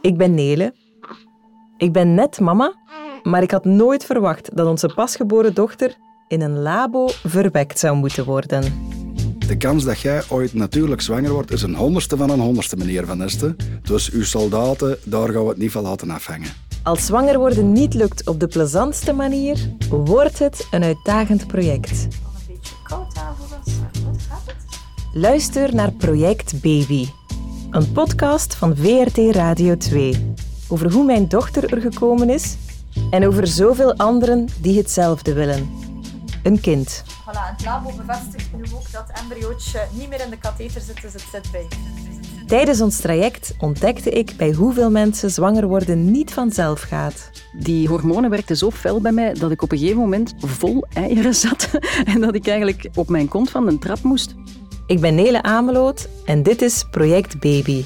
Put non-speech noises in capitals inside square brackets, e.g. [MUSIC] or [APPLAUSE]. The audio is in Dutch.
Ik ben Nele. Ik ben net mama, maar ik had nooit verwacht dat onze pasgeboren dochter in een labo verwekt zou moeten worden. De kans dat jij ooit natuurlijk zwanger wordt, is een honderdste van een honderdste, meneer Van Esten. Dus uw soldaten, daar gaan we het niet van laten afhangen. Als zwanger worden niet lukt op de plezantste manier, wordt het een uitdagend project. Een beetje koud aan voor ons. Wat gaat het? Luister naar Project Baby, een podcast van VRT Radio 2 over hoe mijn dochter er gekomen is en over zoveel anderen die hetzelfde willen. Een kind. Voilà, en het labo bevestigt nu ook dat het embryootje niet meer in de katheter zit, dus het zit bij. Tijdens ons traject ontdekte ik bij hoeveel mensen zwanger worden niet vanzelf gaat. Die hormonen werkten zo fel bij mij dat ik op een gegeven moment vol eieren zat [LAUGHS] en dat ik eigenlijk op mijn kont van een trap moest. Ik ben Nele Ameloot en dit is Project Baby,